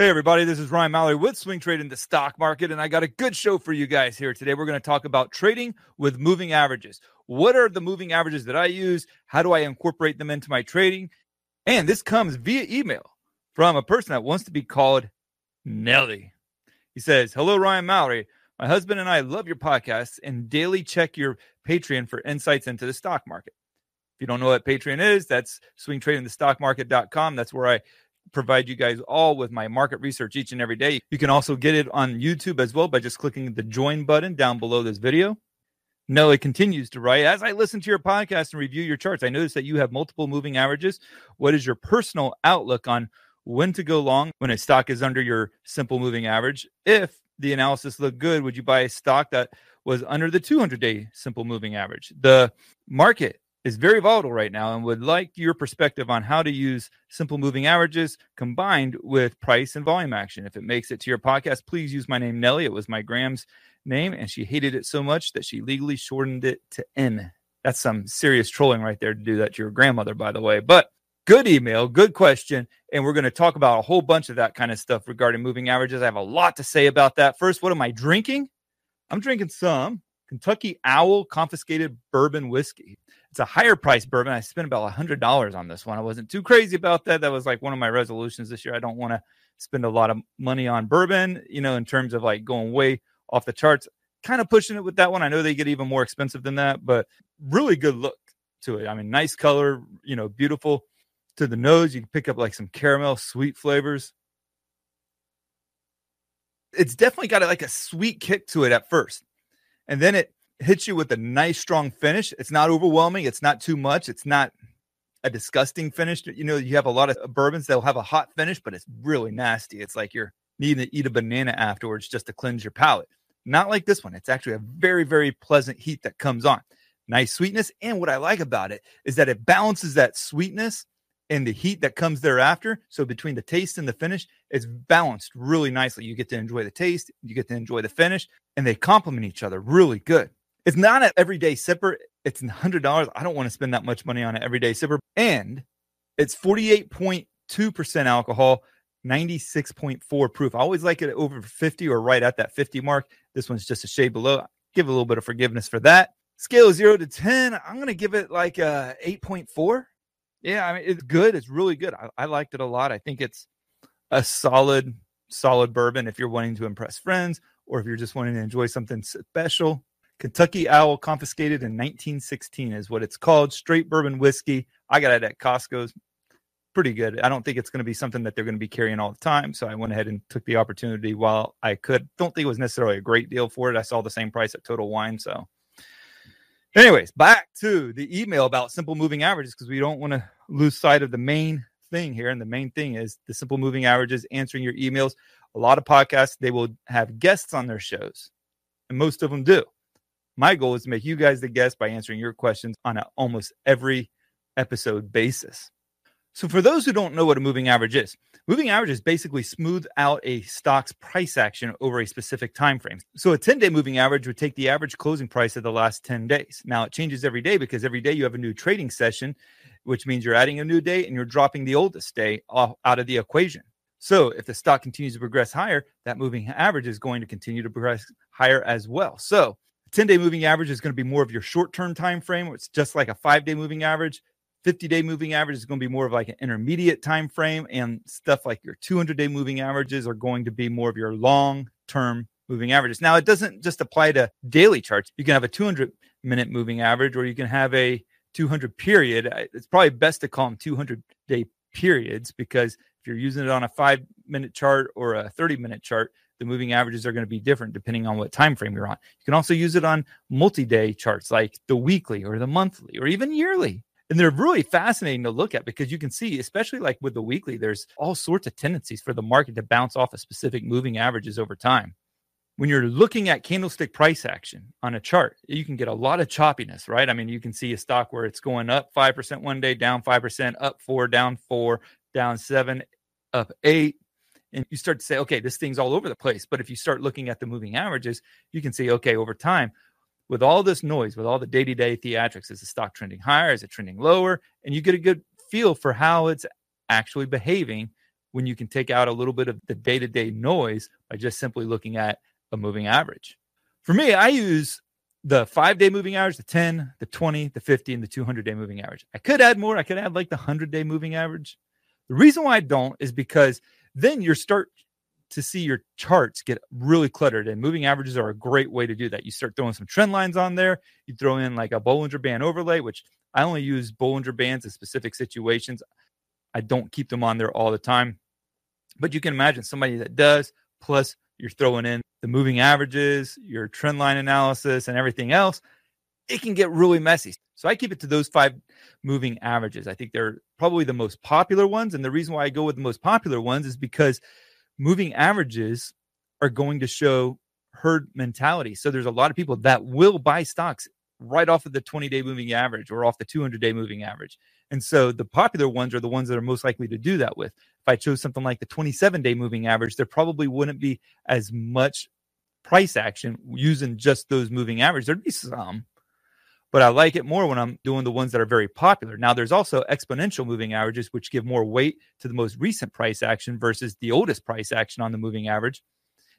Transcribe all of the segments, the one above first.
Hey, everybody, this is Ryan Mallory with Swing Trading the Stock Market, and I got a good show for you guys here today. We're going to talk about trading with moving averages. What are the moving averages that I use? How do I incorporate them into my trading? And this comes via email from a person that wants to be called Nelly. He says, Hello, Ryan Mallory. My husband and I love your podcasts and daily check your Patreon for insights into the stock market. If you don't know what Patreon is, that's swingtradingthestockmarket.com. That's where I provide you guys all with my market research each and every day. You can also get it on YouTube as well by just clicking the join button down below this video. Nelly continues to write As I listen to your podcast and review your charts, I notice that you have multiple moving averages. What is your personal outlook on when to go long when a stock is under your simple moving average? If the analysis looked good, would you buy a stock that was under the 200 day simple moving average? The market is very volatile right now and would like your perspective on how to use simple moving averages combined with price and volume action. If it makes it to your podcast, please use my name, Nellie. It was my Graham's name, and she hated it so much that she legally shortened it to N. That's some serious trolling right there to do that to your grandmother, by the way. But good email, good question. And we're going to talk about a whole bunch of that kind of stuff regarding moving averages. I have a lot to say about that. First, what am I drinking? I'm drinking some Kentucky Owl confiscated bourbon whiskey. It's a higher price bourbon. I spent about a hundred dollars on this one. I wasn't too crazy about that. That was like one of my resolutions this year. I don't want to spend a lot of money on bourbon, you know, in terms of like going way off the charts. Kind of pushing it with that one. I know they get even more expensive than that, but really good look to it. I mean, nice color, you know, beautiful to the nose. You can pick up like some caramel sweet flavors. It's definitely got like a sweet kick to it at first. And then it hits you with a nice strong finish. It's not overwhelming. It's not too much. It's not a disgusting finish. You know, you have a lot of bourbons that'll have a hot finish, but it's really nasty. It's like you're needing to eat a banana afterwards just to cleanse your palate. Not like this one. It's actually a very, very pleasant heat that comes on. Nice sweetness. And what I like about it is that it balances that sweetness and the heat that comes thereafter. So between the taste and the finish, it's balanced really nicely. You get to enjoy the taste, you get to enjoy the finish, and they complement each other really good. It's not an everyday sipper. It's $100. I don't want to spend that much money on an everyday sipper. And it's 48.2% alcohol, 96.4 proof. I always like it over 50 or right at that 50 mark. This one's just a shade below. Give a little bit of forgiveness for that. Scale of zero to 10, I'm going to give it like uh, a 8.4. Yeah, I mean, it's good. It's really good. I, I liked it a lot. I think it's a solid, solid bourbon if you're wanting to impress friends or if you're just wanting to enjoy something special. Kentucky Owl confiscated in 1916 is what it's called. Straight bourbon whiskey. I got it at Costco's. Pretty good. I don't think it's going to be something that they're going to be carrying all the time. So I went ahead and took the opportunity while I could. Don't think it was necessarily a great deal for it. I saw the same price at Total Wine. So, anyways, back to the email about simple moving averages because we don't want to lose sight of the main thing here. And the main thing is the simple moving averages, answering your emails. A lot of podcasts, they will have guests on their shows, and most of them do. My goal is to make you guys the guest by answering your questions on almost every episode basis. So, for those who don't know what a moving average is, moving averages basically smooth out a stock's price action over a specific time frame. So, a 10 day moving average would take the average closing price of the last 10 days. Now, it changes every day because every day you have a new trading session, which means you're adding a new day and you're dropping the oldest day off, out of the equation. So, if the stock continues to progress higher, that moving average is going to continue to progress higher as well. So, 10 day moving average is going to be more of your short term time frame. It's just like a five day moving average. 50 day moving average is going to be more of like an intermediate time frame and stuff like your 200 day moving averages are going to be more of your long term moving averages now it doesn't just apply to daily charts you can have a 200 minute moving average or you can have a 200 period it's probably best to call them 200 day periods because if you're using it on a five minute chart or a 30 minute chart the moving averages are going to be different depending on what time frame you're on. You can also use it on multi-day charts like the weekly or the monthly or even yearly. And they're really fascinating to look at because you can see especially like with the weekly there's all sorts of tendencies for the market to bounce off of specific moving averages over time. When you're looking at candlestick price action on a chart you can get a lot of choppiness right? I mean you can see a stock where it's going up 5% one day down 5% up 4 down 4 down 7 up 8 and you start to say okay this thing's all over the place but if you start looking at the moving averages you can see okay over time with all this noise, with all the day to day theatrics, is the stock trending higher? Is it trending lower? And you get a good feel for how it's actually behaving when you can take out a little bit of the day to day noise by just simply looking at a moving average. For me, I use the five day moving average, the 10, the 20, the 50, and the 200 day moving average. I could add more. I could add like the 100 day moving average. The reason why I don't is because then you start to see your charts get really cluttered and moving averages are a great way to do that. You start throwing some trend lines on there. You throw in like a bollinger band overlay which i only use bollinger bands in specific situations. I don't keep them on there all the time. But you can imagine somebody that does plus you're throwing in the moving averages your trend line analysis and everything else it can get really messy so i keep it to those five moving averages i think they're probably the most popular ones and the reason why i go with the most popular ones is because moving averages are going to show herd mentality. So there's a lot of people that will buy stocks right off of the 20 day moving average or off the 200 day moving average. And so the popular ones are the ones that are most likely to do that with. If I chose something like the 27 day moving average, there probably wouldn't be as much price action using just those moving averages. There'd be some, but I like it more when I'm doing the ones that are very popular. Now, there's also exponential moving averages, which give more weight to the most recent price action versus the oldest price action on the moving average.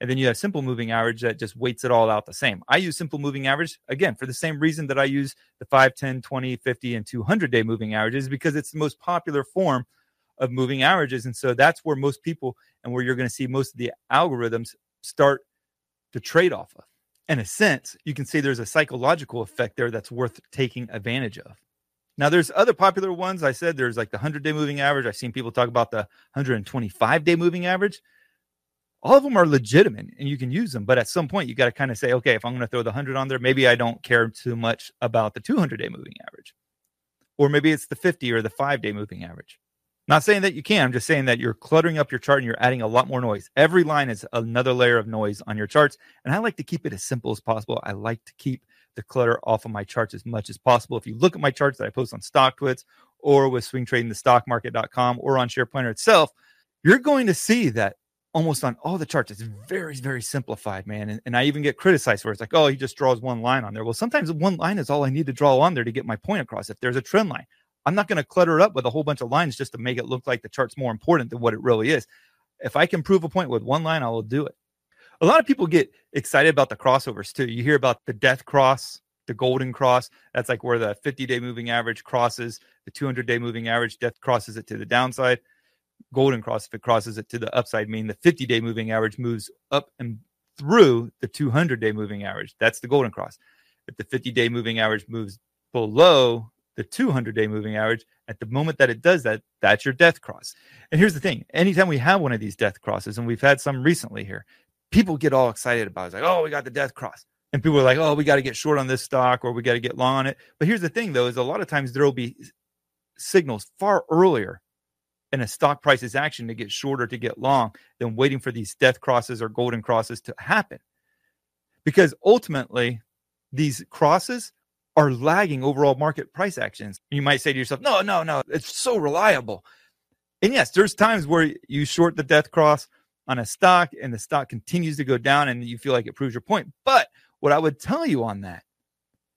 And then you have simple moving average that just weights it all out the same. I use simple moving average again for the same reason that I use the 5, 10, 20, 50, and 200 day moving averages because it's the most popular form of moving averages. And so that's where most people and where you're going to see most of the algorithms start to trade off of in a sense, you can say there's a psychological effect there that's worth taking advantage of. Now, there's other popular ones. I said there's like the 100 day moving average. I've seen people talk about the 125 day moving average. All of them are legitimate and you can use them. But at some point, you got to kind of say, okay, if I'm going to throw the 100 on there, maybe I don't care too much about the 200 day moving average. Or maybe it's the 50 or the five day moving average. Not saying that you can. I'm just saying that you're cluttering up your chart and you're adding a lot more noise. Every line is another layer of noise on your charts. And I like to keep it as simple as possible. I like to keep the clutter off of my charts as much as possible. If you look at my charts that I post on StockTwits or with swingtradingthestockmarket.com or on SharePlanner itself, you're going to see that almost on all the charts, it's very, very simplified, man. And, and I even get criticized for it. it's like, oh, he just draws one line on there. Well, sometimes one line is all I need to draw on there to get my point across. If there's a trend line, I'm not going to clutter it up with a whole bunch of lines just to make it look like the chart's more important than what it really is. If I can prove a point with one line, I will do it. A lot of people get excited about the crossovers too. You hear about the death cross, the golden cross. That's like where the 50 day moving average crosses the 200 day moving average. Death crosses it to the downside. Golden cross, if it crosses it to the upside, meaning the 50 day moving average moves up and through the 200 day moving average. That's the golden cross. If the 50 day moving average moves below the 200 day moving average. At the moment that it does that, that's your death cross. And here's the thing anytime we have one of these death crosses, and we've had some recently here, people get all excited about it. It's like, oh, we got the death cross. And people are like, oh, we got to get short on this stock or we got to get long on it. But here's the thing, though, is a lot of times there will be signals far earlier in a stock price's action to get shorter to get long than waiting for these death crosses or golden crosses to happen. Because ultimately, these crosses are lagging overall market price actions. You might say to yourself, no, no, no, it's so reliable. And yes, there's times where you short the death cross on a stock and the stock continues to go down and you feel like it proves your point. But what I would tell you on that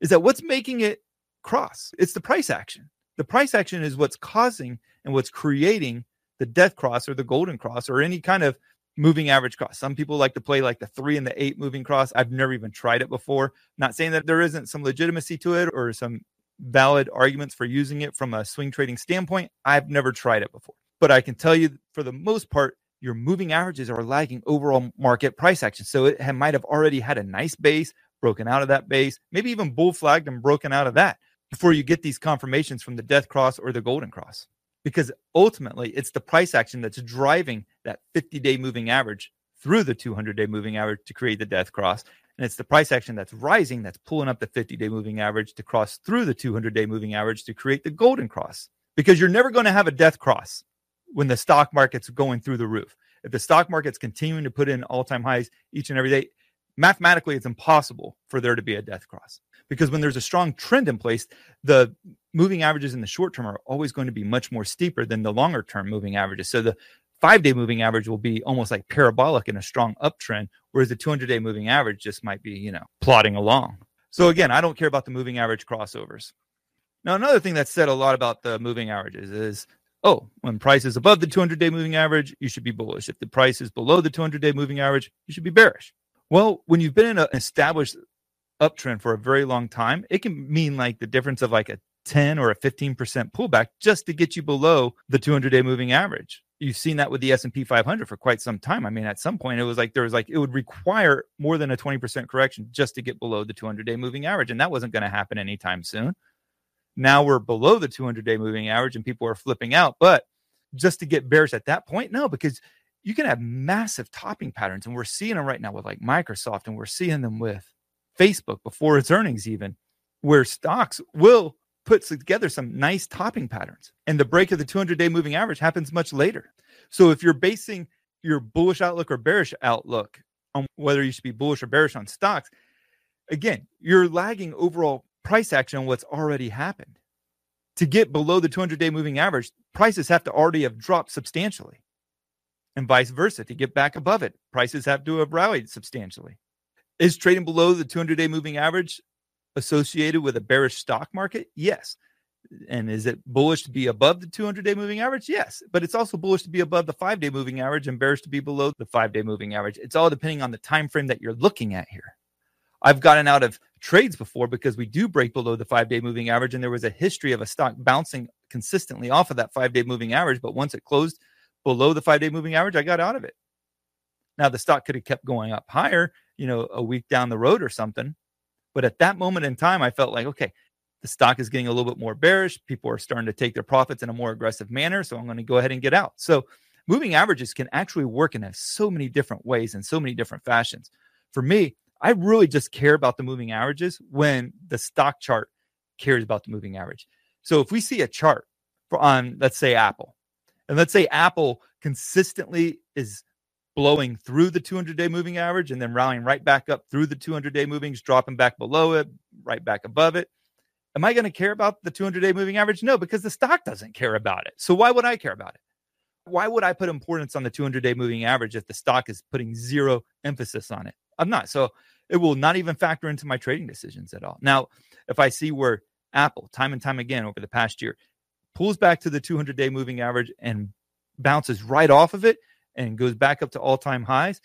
is that what's making it cross? It's the price action. The price action is what's causing and what's creating the death cross or the golden cross or any kind of moving average cross. Some people like to play like the three and the eight moving cross. I've never even tried it before. Not saying that there isn't some legitimacy to it or some valid arguments for using it from a swing trading standpoint. I've never tried it before, but I can tell you for the most part, your moving averages are lagging overall market price action. So it might have already had a nice base, broken out of that base, maybe even bull flagged and broken out of that before you get these confirmations from the death cross or the golden cross. Because ultimately, it's the price action that's driving that 50 day moving average through the 200 day moving average to create the death cross. And it's the price action that's rising that's pulling up the 50 day moving average to cross through the 200 day moving average to create the golden cross. Because you're never going to have a death cross when the stock market's going through the roof. If the stock market's continuing to put in all time highs each and every day, mathematically it's impossible for there to be a death cross because when there's a strong trend in place the moving averages in the short term are always going to be much more steeper than the longer term moving averages so the five day moving average will be almost like parabolic in a strong uptrend whereas the 200 day moving average just might be you know plodding along so again i don't care about the moving average crossovers now another thing that's said a lot about the moving averages is oh, when price is above the 200 day moving average, you should be bullish. If the price is below the 200 day moving average, you should be bearish. Well, when you've been in an established uptrend for a very long time, it can mean like the difference of like a 10 or a 15% pullback just to get you below the 200-day moving average. You've seen that with the S&P 500 for quite some time. I mean, at some point it was like there was like it would require more than a 20% correction just to get below the 200-day moving average and that wasn't going to happen anytime soon. Now we're below the 200-day moving average and people are flipping out, but just to get bearish at that point, no, because you can have massive topping patterns. And we're seeing them right now with like Microsoft, and we're seeing them with Facebook before its earnings, even where stocks will put together some nice topping patterns. And the break of the 200 day moving average happens much later. So if you're basing your bullish outlook or bearish outlook on whether you should be bullish or bearish on stocks, again, you're lagging overall price action on what's already happened. To get below the 200 day moving average, prices have to already have dropped substantially and vice versa. To get back above it, prices have to have rallied substantially. Is trading below the 200 day moving average associated with a bearish stock market? Yes. And is it bullish to be above the 200 day moving average? Yes. But it's also bullish to be above the five day moving average and bearish to be below the five day moving average. It's all depending on the time frame that you're looking at here. I've gotten out of trades before because we do break below the five day moving average. And there was a history of a stock bouncing consistently off of that five day moving average. But once it closed below the five day moving average, I got out of it. Now the stock could have kept going up higher, you know, a week down the road or something. But at that moment in time, I felt like, okay, the stock is getting a little bit more bearish. People are starting to take their profits in a more aggressive manner. So I'm going to go ahead and get out. So moving averages can actually work in so many different ways and so many different fashions. For me, I really just care about the moving averages when the stock chart cares about the moving average. So if we see a chart for on, let's say Apple, and let's say Apple consistently is blowing through the 200 day moving average and then rallying right back up through the 200 day movings, dropping back below it, right back above it. Am I going to care about the 200 day moving average? No, because the stock doesn't care about it. So why would I care about it? Why would I put importance on the 200 day moving average if the stock is putting zero emphasis on it? I'm not. So it will not even factor into my trading decisions at all. Now, if I see where Apple, time and time again over the past year, pulls back to the 200 day moving average and bounces right off of it and goes back up to all time highs.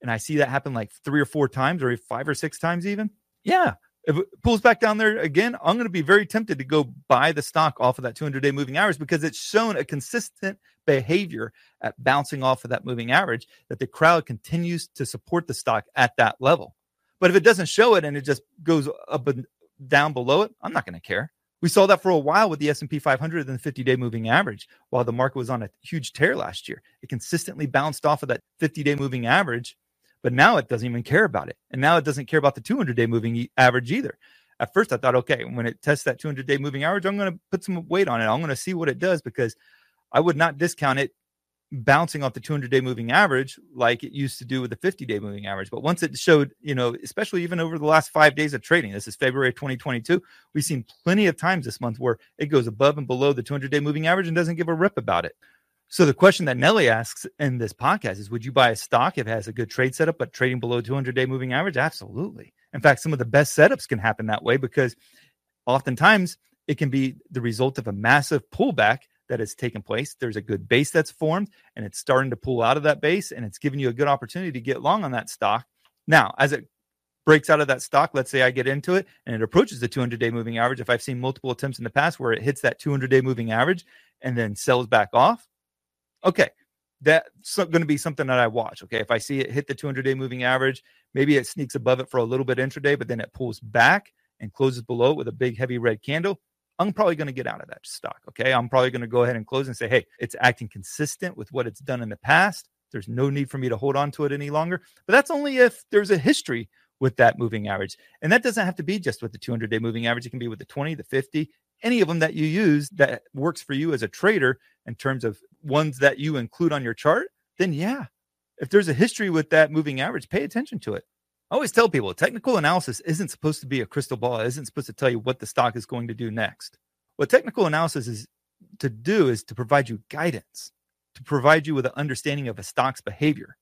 And I see that happen like three or four times or five or six times, even. Yeah. If it pulls back down there again, I'm going to be very tempted to go buy the stock off of that 200 day moving average because it's shown a consistent behavior at bouncing off of that moving average that the crowd continues to support the stock at that level. But if it doesn't show it and it just goes up and down below it, I'm not going to care. We saw that for a while with the S&P 500 and the 50-day moving average. While the market was on a huge tear last year, it consistently bounced off of that 50-day moving average, but now it doesn't even care about it. And now it doesn't care about the 200-day moving average either. At first I thought, okay, when it tests that 200-day moving average, I'm going to put some weight on it. I'm going to see what it does because I would not discount it bouncing off the 200 day moving average like it used to do with the 50 day moving average. But once it showed, you know, especially even over the last five days of trading, this is February 2022, we've seen plenty of times this month where it goes above and below the 200 day moving average and doesn't give a rip about it. So the question that Nelly asks in this podcast is Would you buy a stock if it has a good trade setup, but trading below 200 day moving average? Absolutely. In fact, some of the best setups can happen that way because oftentimes it can be the result of a massive pullback that has taken place. There's a good base that's formed and it's starting to pull out of that base and it's giving you a good opportunity to get long on that stock. Now, as it breaks out of that stock, let's say I get into it and it approaches the 200 day moving average. If I've seen multiple attempts in the past where it hits that 200 day moving average and then sells back off, okay, that's going to be something that I watch. Okay. If I see it hit the 200 day moving average, maybe it sneaks above it for a little bit intraday, but then it pulls back and closes below it with a big heavy red candle. I'm probably going to get out of that stock. Okay. I'm probably going to go ahead and close and say, hey, it's acting consistent with what it's done in the past. There's no need for me to hold on to it any longer. But that's only if there's a history with that moving average. And that doesn't have to be just with the 200 day moving average. It can be with the 20, the 50, any of them that you use that works for you as a trader in terms of ones that you include on your chart. Then, yeah, if there's a history with that moving average, pay attention to it. I always tell people technical analysis isn't supposed to be a crystal ball, it isn't supposed to tell you what the stock is going to do next. What technical analysis is to do is to provide you guidance, to provide you with an understanding of a stock's behavior.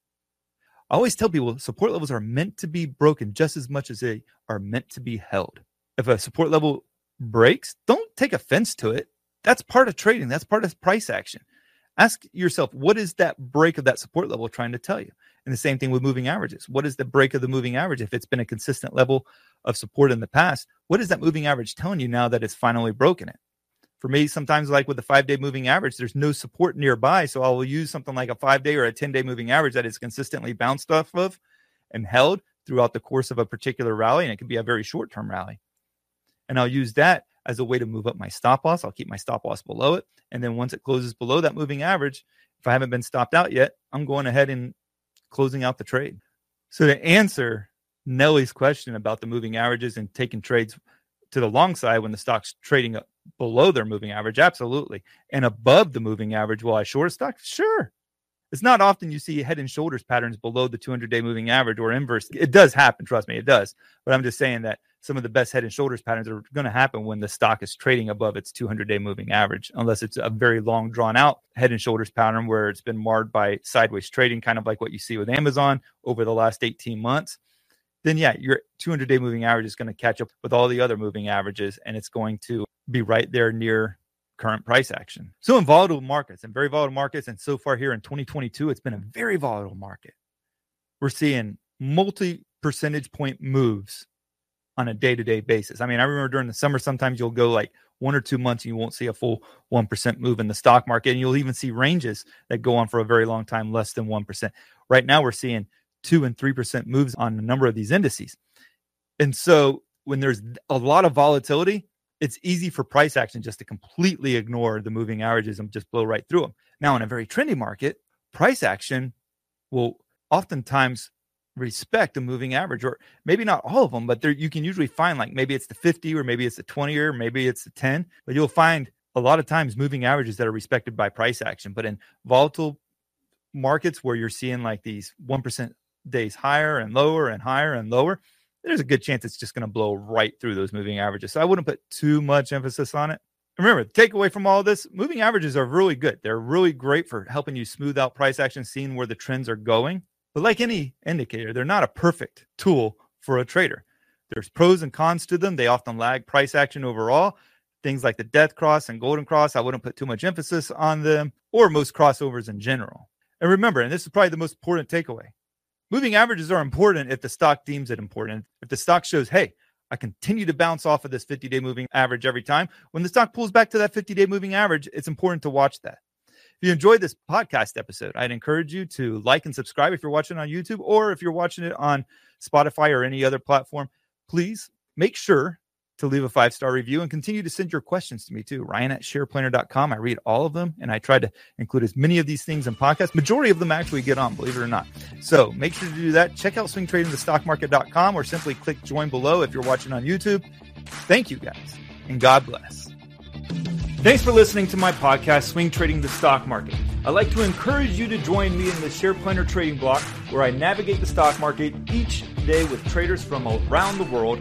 I always tell people support levels are meant to be broken just as much as they are meant to be held. If a support level breaks, don't take offense to it. That's part of trading, that's part of price action. Ask yourself, what is that break of that support level trying to tell you? And the same thing with moving averages. What is the break of the moving average? If it's been a consistent level of support in the past, what is that moving average telling you now that it's finally broken it? For me, sometimes like with the five day moving average, there's no support nearby. So I will use something like a five day or a 10 day moving average that is consistently bounced off of and held throughout the course of a particular rally. And it can be a very short term rally. And I'll use that as a way to move up my stop loss. I'll keep my stop loss below it. And then once it closes below that moving average, if I haven't been stopped out yet, I'm going ahead and closing out the trade. So to answer Nellie's question about the moving averages and taking trades to the long side when the stock's trading up below their moving average? Absolutely. And above the moving average while I short a stock? Sure. It's not often you see head and shoulders patterns below the 200 day moving average or inverse. It does happen, trust me, it does. But I'm just saying that some of the best head and shoulders patterns are going to happen when the stock is trading above its 200 day moving average, unless it's a very long, drawn out head and shoulders pattern where it's been marred by sideways trading, kind of like what you see with Amazon over the last 18 months then yeah, your 200 day moving average is going to catch up with all the other moving averages and it's going to be right there near current price action. So in volatile markets and very volatile markets, and so far here in 2022, it's been a very volatile market. We're seeing multi percentage point moves on a day to day basis. I mean, I remember during the summer, sometimes you'll go like one or two months and you won't see a full 1% move in the stock market. And you'll even see ranges that go on for a very long time, less than 1%. Right now, we're seeing two and 3% moves on a number of these indices. And so when there's a lot of volatility, it's easy for price action just to completely ignore the moving averages and just blow right through them. Now, in a very trendy market, price action will oftentimes respect a moving average, or maybe not all of them, but there you can usually find like maybe it's the 50 or maybe it's the 20 or maybe it's the 10, but you'll find a lot of times moving averages that are respected by price action. But in volatile markets where you're seeing like these 1% days higher and lower and higher and lower, there's a good chance it's just going to blow right through those moving averages. So I wouldn't put too much emphasis on it. Remember, the takeaway from all this moving averages are really good. They're really great for helping you smooth out price action, seeing where the trends are going. But like any indicator, they're not a perfect tool for a trader. There's pros and cons to them. They often lag price action overall. Things like the death cross and golden cross, I wouldn't put too much emphasis on them or most crossovers in general. And remember, and this is probably the most important takeaway Moving averages are important if the stock deems it important. If the stock shows, hey, I continue to bounce off of this 50 day moving average every time. When the stock pulls back to that 50 day moving average, it's important to watch that. If you enjoyed this podcast episode, I'd encourage you to like and subscribe if you're watching on YouTube or if you're watching it on Spotify or any other platform. Please make sure to leave a five star review and continue to send your questions to me too. Ryan at shareplanner.com. I read all of them and I try to include as many of these things in podcasts. Majority of them actually get on, believe it or not. So make sure to do that. Check out swingtradingthestockmarket.com or simply click join below if you're watching on YouTube. Thank you guys and God bless. Thanks for listening to my podcast, Swing Trading the Stock Market. I'd like to encourage you to join me in the Share Planner Trading Block, where I navigate the stock market each day with traders from around the world